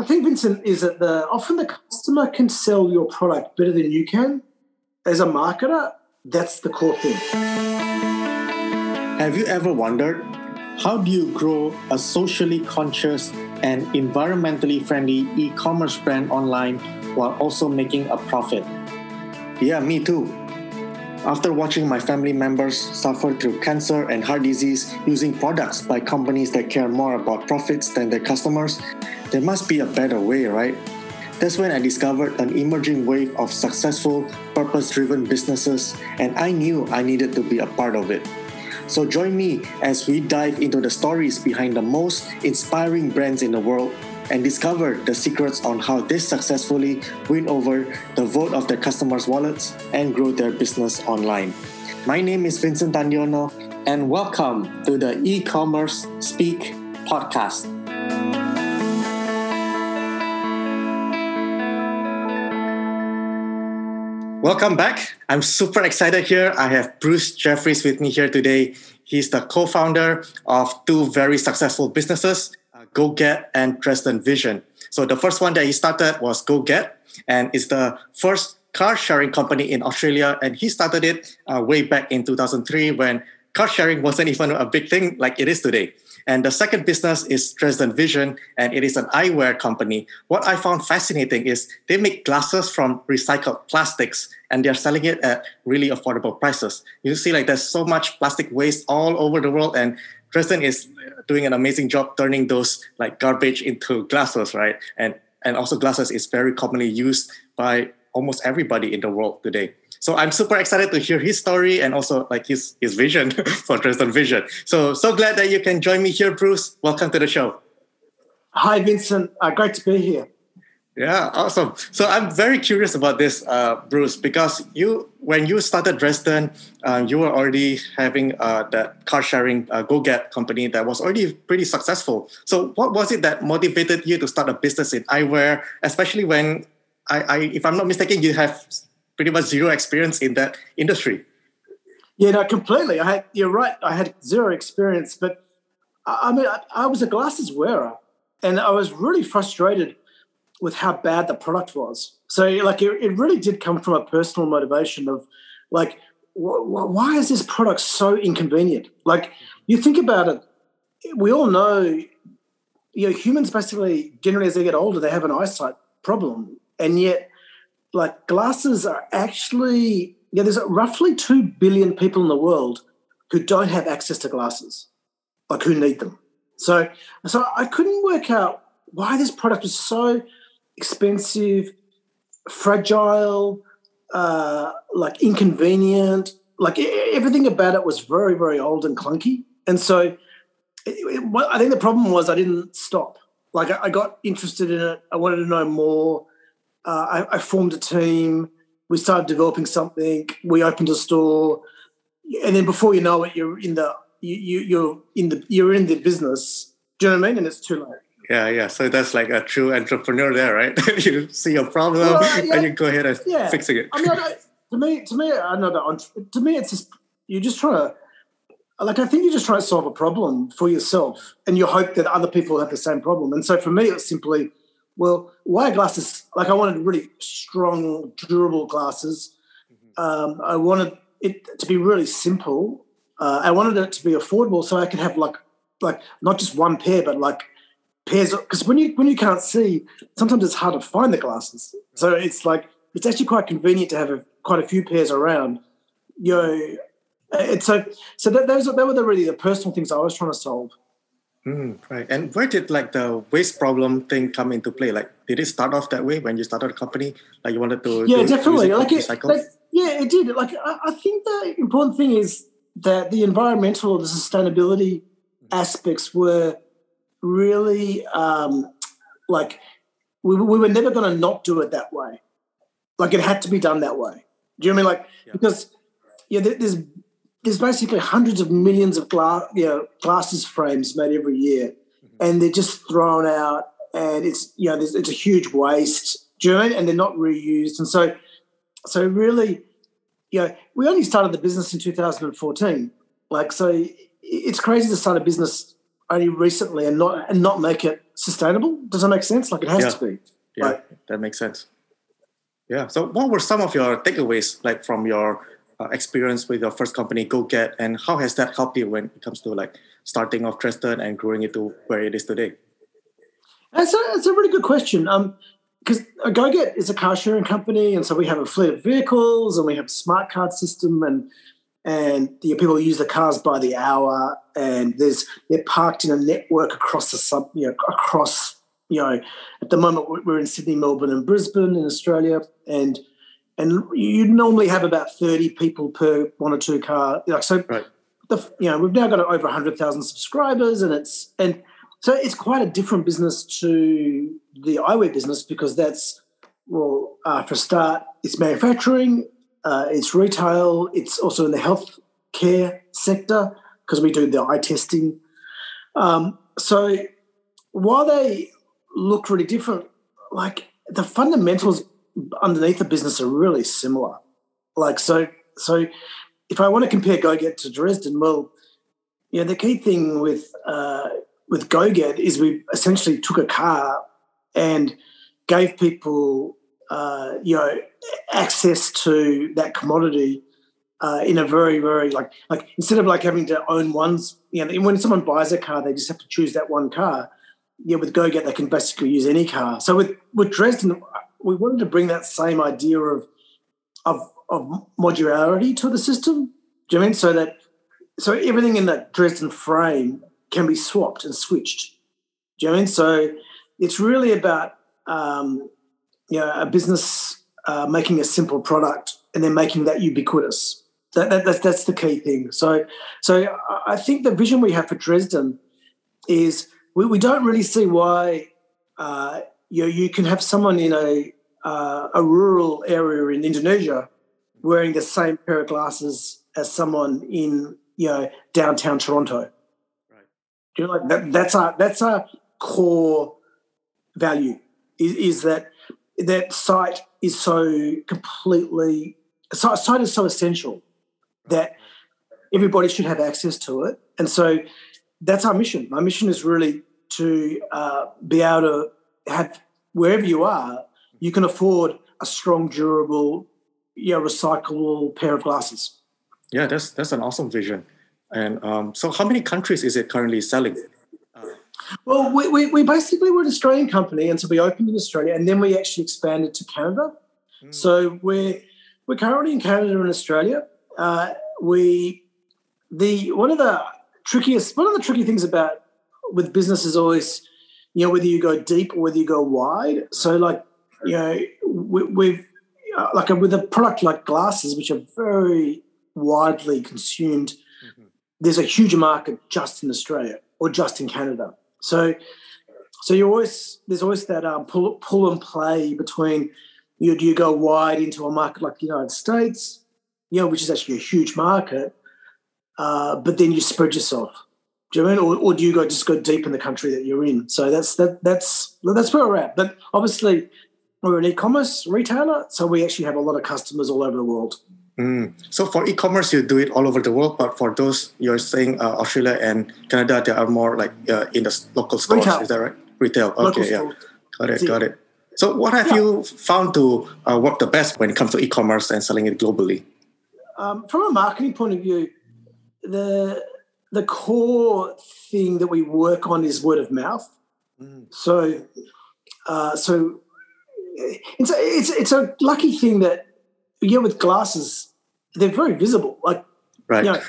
the thing, Vincent, is that the often the customer can sell your product better than you can. As a marketer, that's the core thing. Have you ever wondered how do you grow a socially conscious and environmentally friendly e-commerce brand online while also making a profit? Yeah, me too. After watching my family members suffer through cancer and heart disease using products by companies that care more about profits than their customers, there must be a better way, right? That's when I discovered an emerging wave of successful, purpose driven businesses, and I knew I needed to be a part of it. So join me as we dive into the stories behind the most inspiring brands in the world and discover the secrets on how they successfully win over the vote of their customers' wallets and grow their business online. My name is Vincent Tandiono, and welcome to the e commerce Speak podcast. Welcome back. I'm super excited here. I have Bruce Jeffreys with me here today. He's the co founder of two very successful businesses GoGet and Dresden Vision. So the first one that he started was GoGet, and it's the first car sharing company in Australia. And he started it uh, way back in 2003 when car sharing wasn't even a big thing like it is today. And the second business is Dresden Vision, and it is an eyewear company. What I found fascinating is they make glasses from recycled plastics, and they're selling it at really affordable prices. You see, like there's so much plastic waste all over the world, and Dresden is doing an amazing job turning those like garbage into glasses, right? And and also glasses is very commonly used by almost everybody in the world today. So I'm super excited to hear his story and also like his his vision for Dresden Vision. So so glad that you can join me here, Bruce. Welcome to the show. Hi, Vincent. Uh, great to be here. Yeah, awesome. So I'm very curious about this, uh, Bruce, because you, when you started Dresden, uh, you were already having uh, that car sharing uh, GoGet company that was already pretty successful. So what was it that motivated you to start a business in eyewear, especially when I, I if I'm not mistaken, you have pretty much zero experience in that industry. Yeah, no, completely. I had, you're right. I had zero experience, but I, I mean, I, I was a glasses wearer, and I was really frustrated with how bad the product was. So like it, it really did come from a personal motivation of like wh- why is this product so inconvenient? Like you think about it, we all know you know humans basically generally as they get older they have an eyesight problem and yet like glasses are actually yeah there's roughly 2 billion people in the world who don't have access to glasses like who need them so so i couldn't work out why this product was so expensive, fragile, uh, like inconvenient. Like everything about it was very, very old and clunky. And so it, it, I think the problem was I didn't stop. Like I, I, got interested in it. I wanted to know more. Uh, I, I formed a team. We started developing something. We opened a store, and then before you know it, you're in the you, you you're in the you're in the business. Do you know what I mean? And it's too late yeah yeah so that's like a true entrepreneur there right you see a problem well, yeah. and you go ahead and yeah. fixing it i mean I, to me to me i know that to me it's just you're just trying to like i think you're just trying to solve a problem for yourself and you hope that other people have the same problem and so for me it's simply well wire glasses like i wanted really strong durable glasses mm-hmm. um, i wanted it to be really simple uh, i wanted it to be affordable so i could have like like not just one pair but like pairs because when you when you can't see, sometimes it's hard to find the glasses. So it's like it's actually quite convenient to have a, quite a few pairs around. You know, and so so that those that were the really the personal things I was trying to solve. Mm, right. And where did like the waste problem thing come into play? Like, did it start off that way when you started a company? Like, you wanted to yeah, do, definitely. Like, it, like, yeah, it did. Like, I, I think the important thing is that the environmental, the sustainability aspects were really um, like we, we were never going to not do it that way. Like it had to be done that way. Do you know what I mean? Like yeah. because yeah, there's there's basically hundreds of millions of glass you know glasses frames made every year, mm-hmm. and they're just thrown out, and it's you know it's a huge waste. Do you know I mean? And they're not reused, and so so really, you know, we only started the business in 2014. Like so, it's crazy to start a business only recently and not and not make it sustainable. Does that make sense? Like it has Yeah. to be. Yeah, Like- that makes sense. Yeah. So, what were some of your takeaways, like from your uh, experience with your first company, GoGet, and how has that helped you when it comes to like starting off Dresden and growing it to where it is today? That's a, that's a really good question. Um, because GoGet is a car sharing company, and so we have a fleet of vehicles, and we have a smart card system, and and know, people use the cars by the hour, and there's they're parked in a network across the sub, you know, across you know, at the moment we're in Sydney, Melbourne, and Brisbane in Australia, and and you normally have about thirty people per one or two car. Like so, Right. the you know we've now got over hundred thousand subscribers, and it's and so it's quite a different business to the eyewear business because that's well, uh, for a start, it's manufacturing, uh, it's retail, it's also in the health care sector because we do the eye testing. Um, so while they look really different, like the fundamentals underneath the business are really similar. Like so, so if I want to compare GoGet to Dresden, well, you know, the key thing with uh, with GoGet is we essentially took a car and gave people, uh, you know, access to that commodity uh, in a very, very like like instead of like having to own one's, you know, when someone buys a car, they just have to choose that one car. Yeah, with GoGet, they can basically use any car. So with with Dresden, we wanted to bring that same idea of of of modularity to the system. Do you mean so that so everything in that Dresden frame can be swapped and switched. Do you mean? So it's really about um, you know a business uh, making a simple product and then making that ubiquitous. That, that, that's that's the key thing. So so I- I think the vision we have for Dresden is we, we don't really see why uh, you know, you can have someone in a uh, a rural area in Indonesia wearing the same pair of glasses as someone in you know downtown Toronto. Right. You know, like that, that's our that's our core value is, is that that sight is so completely sight is so essential that everybody should have access to it, and so that's our mission. My mission is really to uh, be able to have wherever you are, you can afford a strong, durable, you know, recyclable pair of glasses. Yeah, that's that's an awesome vision. And um, so, how many countries is it currently selling? Well, we, we, we basically were an Australian company, and so we opened in Australia, and then we actually expanded to Canada. Mm. So we're we're currently in Canada and Australia. Uh, we the one of the trickiest one of the tricky things about with business is always you know whether you go deep or whether you go wide. So like you know we, we've uh, like with a product like glasses, which are very widely consumed. Mhm. There's a huge market just in Australia or just in Canada. So so you always there's always that um, pull pull and play between you do you go wide into a market like the United States, you know, which is actually a huge market, uh, but then you spread yourself. Do you know I mean? Or, or do you go just go deep in the country that you're in? So that's that that's that's where we're at. But obviously we're an e-commerce retailer, so we actually have a lot of customers all over the world. Mm. So for e-commerce, you do it all over the world, but for those you're saying uh, Australia and Canada, they are more like uh, in the local stores. Retail. Is that right? Retail. Local Okay, yeah, stores. got it, That's it. got it. So what have Yeah. you found to uh, work the best when it comes to e-commerce and selling it globally? Um, from a marketing point of view, the the core thing that we work on is word of mouth. Mm. So, uh, so it's a, it's it's a lucky thing that yeah, with glasses, they're very visible. Like Right. you know,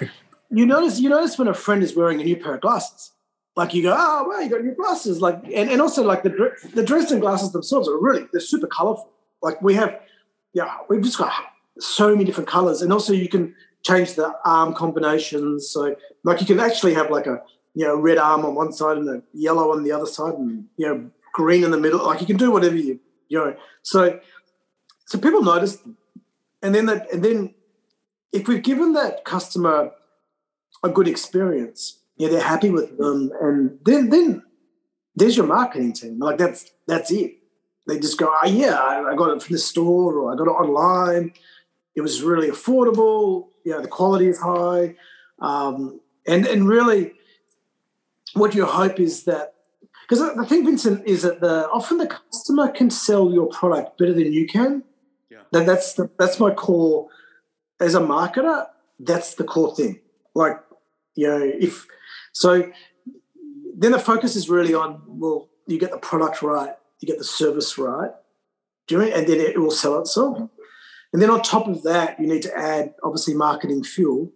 you notice you notice when a friend is wearing a new pair of glasses. Like you go, oh wow, you got new glasses. Like and, and also like the the Dresden glasses themselves are really they're super colorful. Like we have, yeah, we've just got so many different colors, and also you can change the arm combinations. So like you can actually have like a you know red arm on one side and a yellow on the other side, and you know green in the middle. Like you can do whatever you you know. So so people notice, and then that and then if we've given that customer a good experience, yeah, they're happy with them, and then then there's your marketing team. Like that's that's it. They just go, oh, yeah, I got it from the store or I got it online. It was really affordable. You know, the quality is high, um, and and really, what you hope is that because the thing, Vincent, is that the often the customer can sell your product better than you can. Yeah. That that's the, that's my core as a marketer. That's the core thing. Like, you know, if so, then the focus is really on well, you get the product right, you get the service right, do you know, and then it will sell itself. And then on top of that, you need to add obviously marketing fuel.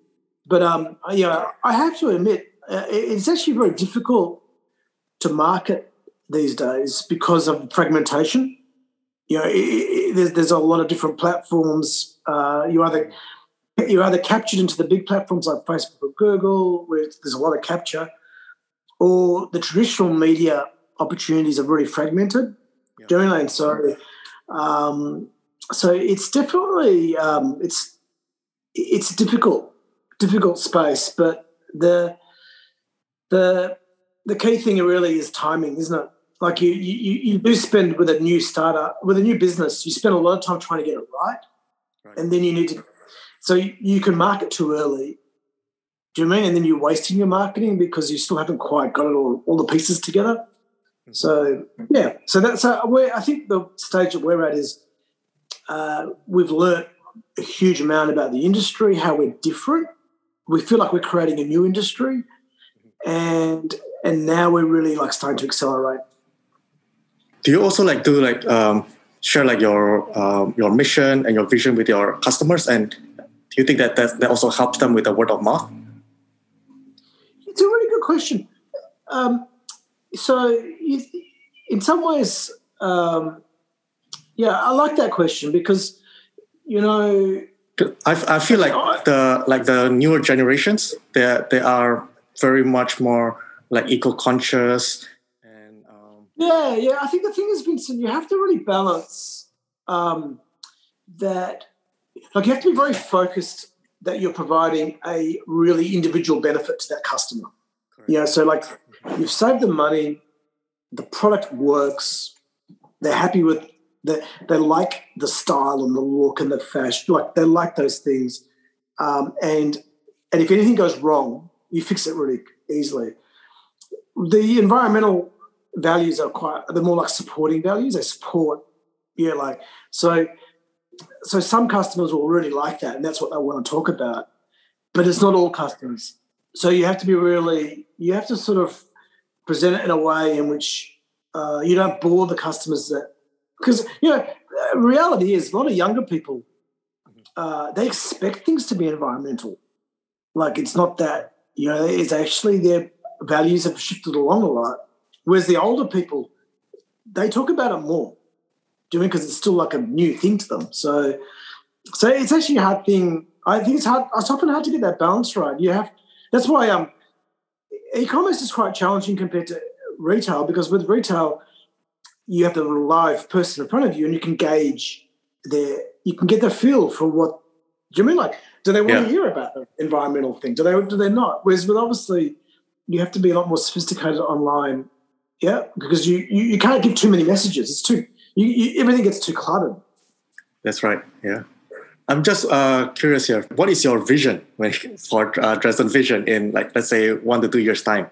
But um, you know, I have to admit, uh, it's actually very difficult to market these days because of fragmentation. You know, it, it, there's, there's a lot of different platforms. Uh, you either you're either captured into the big platforms like Facebook or Google, where there's a lot of capture, or the traditional media opportunities are very fragmented. Yeah. You And so, um, so it's definitely um, it's it's a difficult difficult space, but the the the key thing really is timing, isn't it? Like you you you do spend with a new startup with a new business, you spend a lot of time trying to get it right, right. and then you need to. So you can market too early. Do you mean? And then you're wasting your marketing because you still haven't quite got it all all the pieces together. Mm-hmm. So yeah, so that's uh, where I think the stage that we're at is uh, we've learnt a huge amount about the industry, how we're different. We feel like we're creating a new industry, and and now we're really like starting to accelerate. Do you also like do like um, share like your um, your mission and your vision with your customers? And do you think that that, that also helps them with the word of mouth? It's a really good question. Um, so, in some ways, um, yeah, I like that question because you know I, I feel like the like the newer generations they they are very much more like eco conscious and um... yeah yeah I think the thing is Vincent you have to really balance um, that like you have to be very focused that you're providing a really individual benefit to that customer Correct. you know so like you've saved the money the product works they're happy with they, they like the style and the look and the fashion. Like they like those things. Um, and and if anything goes wrong, you fix it really easily. The environmental values are quite they're more like supporting values. They support, yeah, like so so some customers will really like that and that's what they want to talk about. But it's not all customers. So you have to be really you have to sort of present it in a way in which uh, you don't bore the customers that because you know reality is a lot of younger people uh, they expect things to be environmental. Like it's not that you know it's actually their values have shifted along a lot. Whereas the older people they talk about it more doing because it's still like a new thing to them. So so it's actually a hard thing. I think it's hard it's often hard to get that balance right. You have that's why um e-commerce is quite challenging compared to retail because with retail you have the live person in front of you and you can gauge their you can get the feel for what do you mean? Like do they want yeah. to hear about the environmental thing? Do they do they not? Whereas with obviously you have to be a lot more sophisticated online yeah? Because you you, you can't give too many messages. It's too you, you, everything gets too cluttered. That's right yeah. I'm just uh, curious here what is your vision for uh, dresden vision in like let's say one to two years time?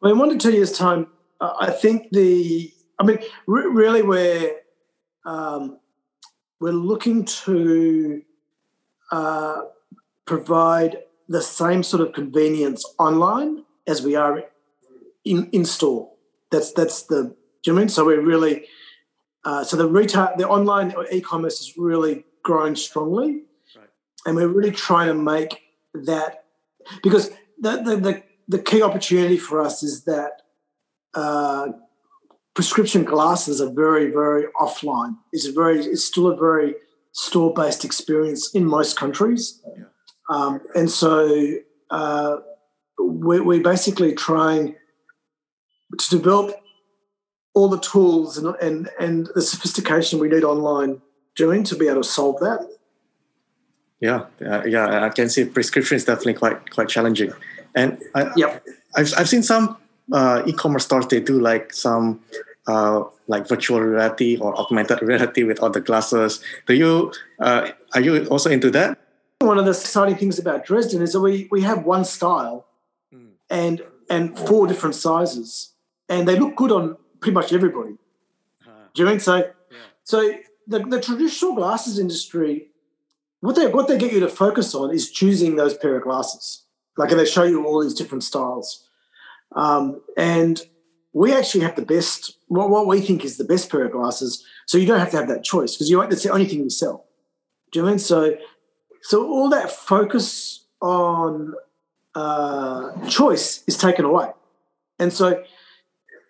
Well in one to two years time I think the, I mean, re- really, we're um, we're looking to uh, provide the same sort of convenience online as we are in in store. That's that's the. Do you mean? So we're really uh, so the retail, the online e-commerce is really growing strongly, right. and we're really trying to make that because the, the the the key opportunity for us is that uh, prescription glasses are very, very offline. It's a very, it's still a very store-based experience in most countries, yeah. um, and so uh, we're, we're basically trying to develop all the tools and, and, and the sophistication we need online doing to be able to solve that. Yeah, uh, yeah, I can see prescription is definitely quite quite challenging, and I, yep. I've I've seen some uh, e-commerce stores they do like some uh, like virtual reality or augmented reality with all the glasses. Do you uh, are you also into that? One of the exciting things about Dresden is that we we have one style mm. and and four different sizes. and they look good on pretty much everybody. Uh-huh. Do you mean so? Yeah. So the, the traditional glasses industry, what they what they get you to focus on is choosing those pair of glasses. Like and they show you all these different styles, um, and we actually have the best. What, what we think is the best pair of glasses. So you don't have to have that choice because you that's the only thing we sell. Do you mean so? So all that focus on uh, choice is taken away, and so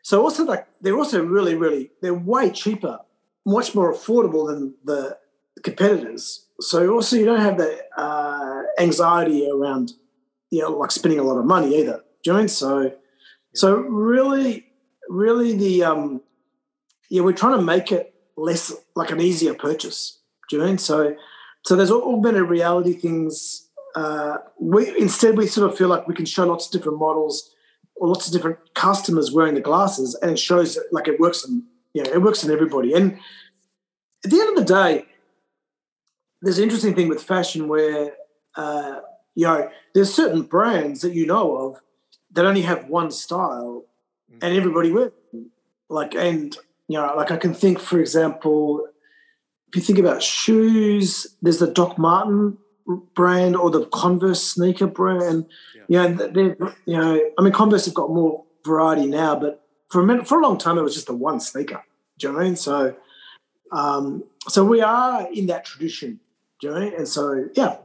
so also like they're also really really they're way cheaper, much more affordable than the competitors. So also you don't have that uh, anxiety around you know like spending a lot of money either. Do you know I mean? So. So really really the um yeah we're trying to make it less like an easier purchase. Do you mean? So so there's augmented reality things. Uh, we instead we sort of feel like we can show lots of different models or lots of different customers wearing the glasses, and it shows like it works in you know it works in everybody. And at the end of the day, there's an interesting thing with fashion where uh, you know there's certain brands that you know of that only have one style, and everybody wears them. like and you know like I can think for example if you think about shoes, there's the Doc Martin brand or the Converse sneaker brand. Yeah. You know, you know, I mean, Converse have got more variety now, but for a minute, for a long time, it was just the one sneaker. Do you know what I mean? So, um, so we are in that tradition. Do you know what I mean? And so, yeah.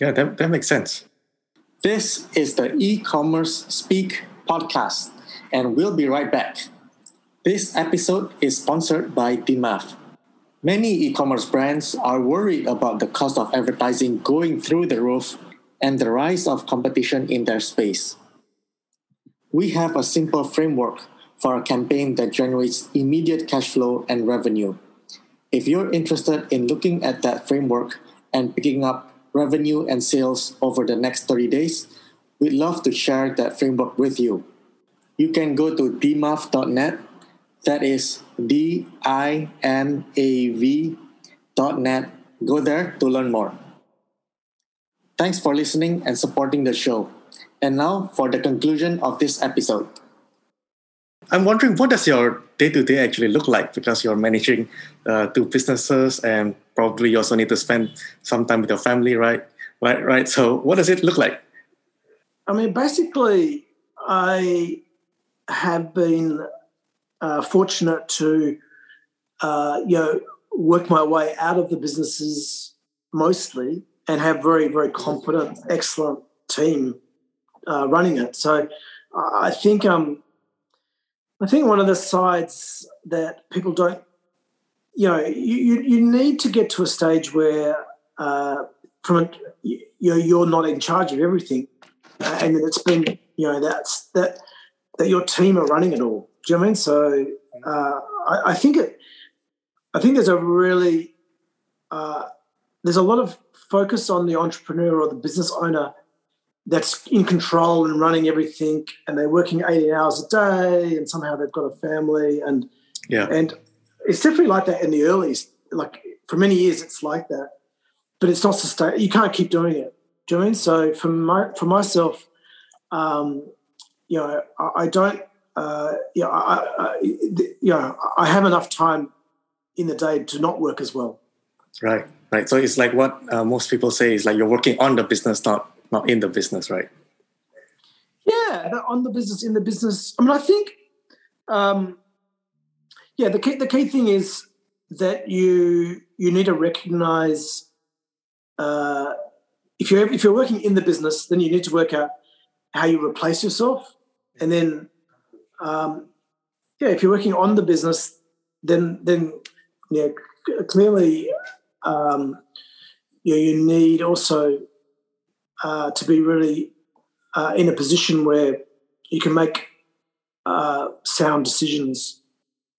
Yeah, that, that makes sense. This is the e-commerce speak podcast, and we'll be right back. This episode is sponsored by DMAF Many e commerce brands are worried about the cost of advertising going through the roof and the rise of competition in their space. We have a simple framework for a campaign that generates immediate cash flow and revenue. If you're interested in looking at that framework and picking up revenue and sales over the next 30 days, we'd love to share that framework with you. You can go to dmav.net that is D-I-M-A-V dot net. Go there to learn more. Thanks for listening and supporting the show. And now for the conclusion of this episode. I'm wondering what does your day to day actually look like because you're managing uh, two businesses and probably you also need to spend some time with your family, right? Right, right. So what does it look like? I mean, basically, I have been uh, fortunate to uh, you know work my way out of the businesses mostly and have very very competent, excellent team uh, running it. So I think um, I think one of the sides that people don't you know you you need to get to a stage where uh, from you you're not in charge of everything uh, and that it's been you know that's that that your team are running it all do you know I mean? So uh, I, I, think it. I think there's a really uh, there's a lot of focus on the entrepreneur or the business owner that's in control and running everything, and they're working 80 hours a day, and somehow they've got a family, and yeah, and it's definitely like that in the early, like for many years, it's like that, but it's not sustainable. You can't keep doing it. doing you know I mean? So for my for myself, um, you know, I, I don't uh, yeah, I, I, yeah, I have enough time in the day to not work as well. Right, right. So it's like what uh, most people say is like you're working on the business, not not in the business, right? Yeah, on the business, in the business. I mean, I think, um, yeah, the key the key thing is that you you need to recognize uh, if you're if you're working in the business, then you need to work out how you replace yourself, and then um, yeah, if you're working on the business, then then yeah, clearly um, you, you need also uh, to be really uh, in a position where you can make uh, sound decisions.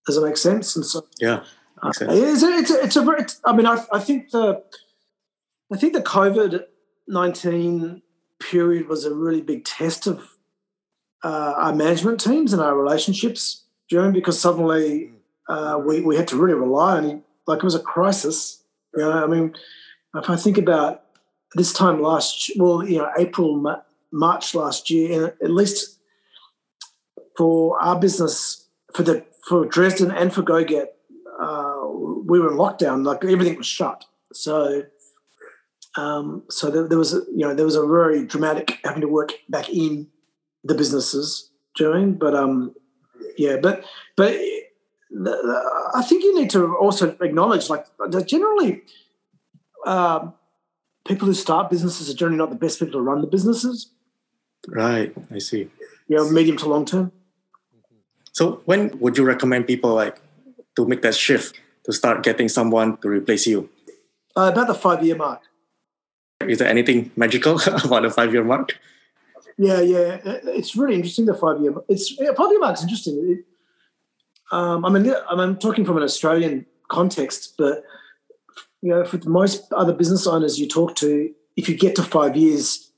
Does it make sense? And so yeah, uh, it's, a, it's, a, it's a it's, I mean, I, I think the I think the COVID nineteen period was a really big test of uh, our management teams and our relationships, Jeremy, because suddenly uh, we, we had to really rely on. Like it was a crisis. You know, I mean, if I think about this time last, well, you know, April, March last year, at least for our business, for the for Dresden and for GoGet, uh, we were in lockdown. Like everything was shut. So, um, so there, there, was a, you know there was a very dramatic having to work back in the businesses during. But um, yeah, but but the, the, I think you need to also acknowledge like generally. Um, people who start businesses are generally not the best people to run the businesses. Right, I see. Yeah, medium to long term. So when would you recommend people like to make that shift to start getting someone to replace you? Uh, about the five year mark. Is there anything magical about the five year mark? Yeah, yeah, it's really interesting. The five year, it's yeah, five year mark is interesting. It, um, I mean, I'm talking from an Australian context, but you know, for most other business owners you talk to, if you get to five years,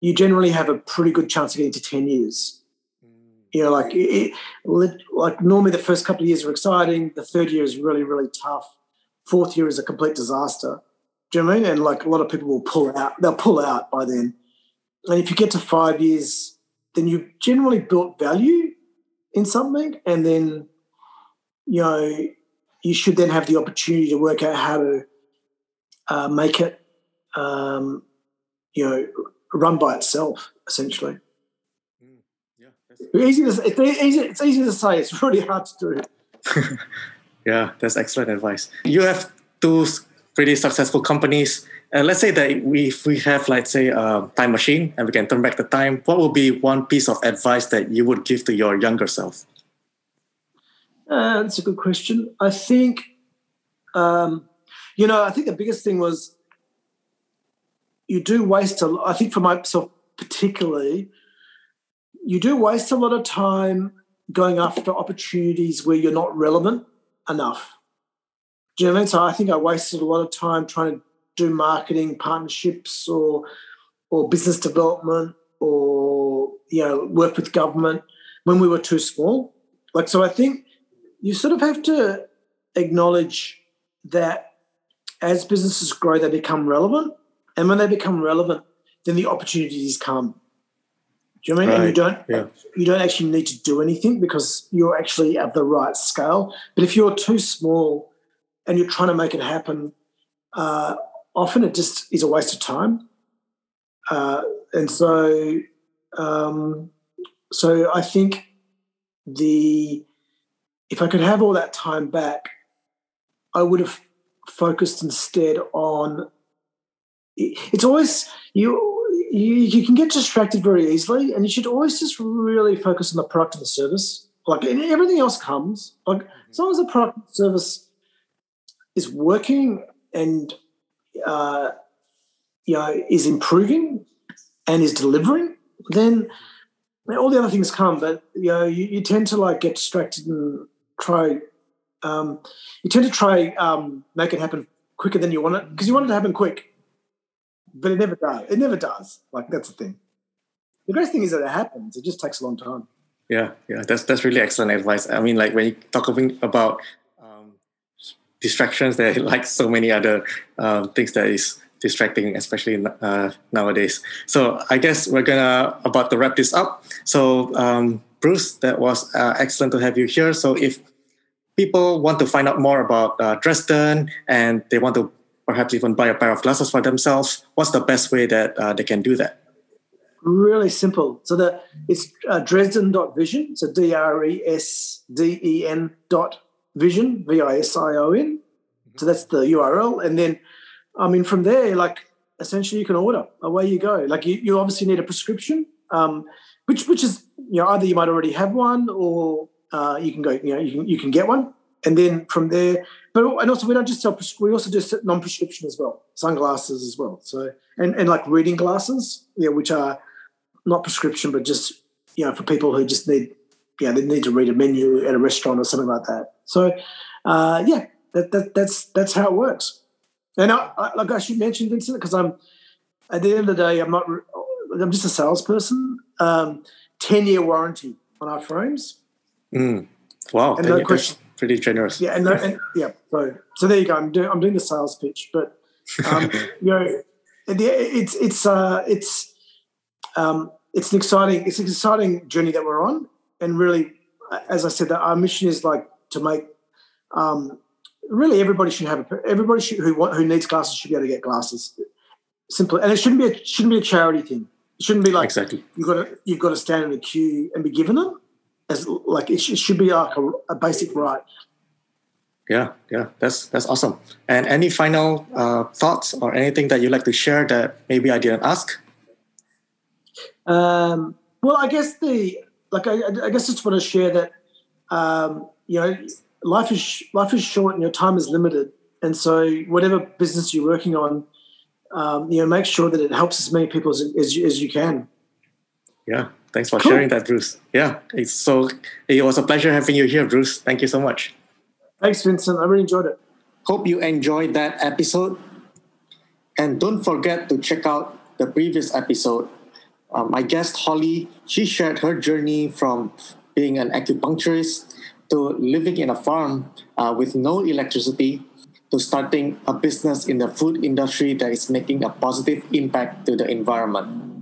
you generally have a pretty good chance of getting to ten years. Mm. You know, like it, like normally the first couple of years are exciting. The third year is really really tough. Fourth year is a complete disaster. Do you know I mean? And like a lot of people will pull out. They'll pull out by then. And if you get to five years, then you've generally built value in something, and then you know you should then have the opportunity to work out how to uh, make it, um, you know, run by itself, essentially. Mm, yeah, easy to, it's, easy, it's easy to say. It's really hard to do. yeah, that's excellent advice. You have two pretty successful companies. Uh, let's say that we, if we have, like, say, a time machine and we can turn back the time, what would be one piece of advice that you would give to your younger self? Uh, that's a good question. I think, um, you know, I think the biggest thing was you do waste a. I think for myself particularly, you do waste a lot of time going after opportunities where you're not relevant enough. Do you know what I mean? So I think I wasted a lot of time trying to do marketing partnerships or or business development or you know work with government when we were too small. Like so, I think you sort of have to acknowledge that as businesses grow, they become relevant. And when they become relevant, then the opportunities come. Do you know what I mean? Right. And you don't yeah. you don't actually need to do anything because you're actually at the right scale. But if you're too small and you're trying to make it happen, uh, often it just is a waste of time. Uh, and so, um, so I think the if I could have all that time back, I would have focused instead on. It's always you. You, you can get distracted very easily, and you should always just really focus on the product and the service. Like everything else comes. Like as long as the product and service is working and uh, you know is improving and is delivering, then all the other things come. But you know you, you tend to like get distracted and try um, you tend to try um, make it happen quicker than you want it because you want it to happen quick, but it never does. It never does. Like that's the thing. The great thing is that it happens. It just takes a long time. Yeah, yeah, that's that's really excellent advice. I mean, like when you talk about um, distractions, there are like so many other um, things that is distracting, especially uh, nowadays. So I guess we're gonna about to wrap this up. So um, Bruce, that was uh, excellent to have you here. So if people want to find out more about uh, Dresden and they want to perhaps even buy a pair of glasses for themselves, what's the best way that uh, they can do that? Really simple. So the it's uh, Dresden.vision. So D R E S D E N dot vision, V I S I O N. So that's the URL. And then, I mean, from there, like essentially you can order. Away you go. Like you, you obviously need a prescription. Um, which which is you know either you might already have one or uh, you can go you know you can you can get one. And then from there but and also we don't just sell we also do non-prescription as well sunglasses as well. So and and like reading glasses yeah which are not prescription but just you know for people who just need yeah they need to read a menu at a restaurant or something like that. So uh, yeah that, that that's that's how it works. And I, I, like I should mention Vincent because I'm at the end of the day I'm not I'm just a salesperson. Um, Ten year warranty on our frames. Mm. Wow, and no question, pretty generous. Yeah, and, no, and, yeah. So so there you go. I'm doing I'm doing the sales pitch, but um, you know, it's it's uh, it's um, it's an exciting it's an exciting journey that we're on, and really, as I said, our mission is like to make um, really everybody should have a, everybody should, who want, who needs glasses should be able to get glasses. Simply, and it shouldn't be a, shouldn't be a charity thing. It shouldn't be like exactly you've got to you've got to stand in a queue and be given them. As like it, it should be like a, a, basic right. Yeah, yeah, that's that's awesome. And any final uh, thoughts or anything that you'd like to share that maybe I didn't ask? Um, well, I guess the like I, I guess just want to share that um, you know life is life is short and your time is limited, and so whatever business you're working on, um, you know, make sure that it helps as many people as, as, you, as you can. Yeah, thanks for cool. sharing that, Bruce. Yeah, it's so it was a pleasure having you here, Bruce. Thank you so much. Thanks, Vincent. I really enjoyed it. Hope you enjoyed that episode. And don't forget to check out the previous episode. Um, my guest, Holly, she shared her journey from being an acupuncturist to living in a farm uh, with no electricity to starting a business in the food industry that is making a positive impact to the environment.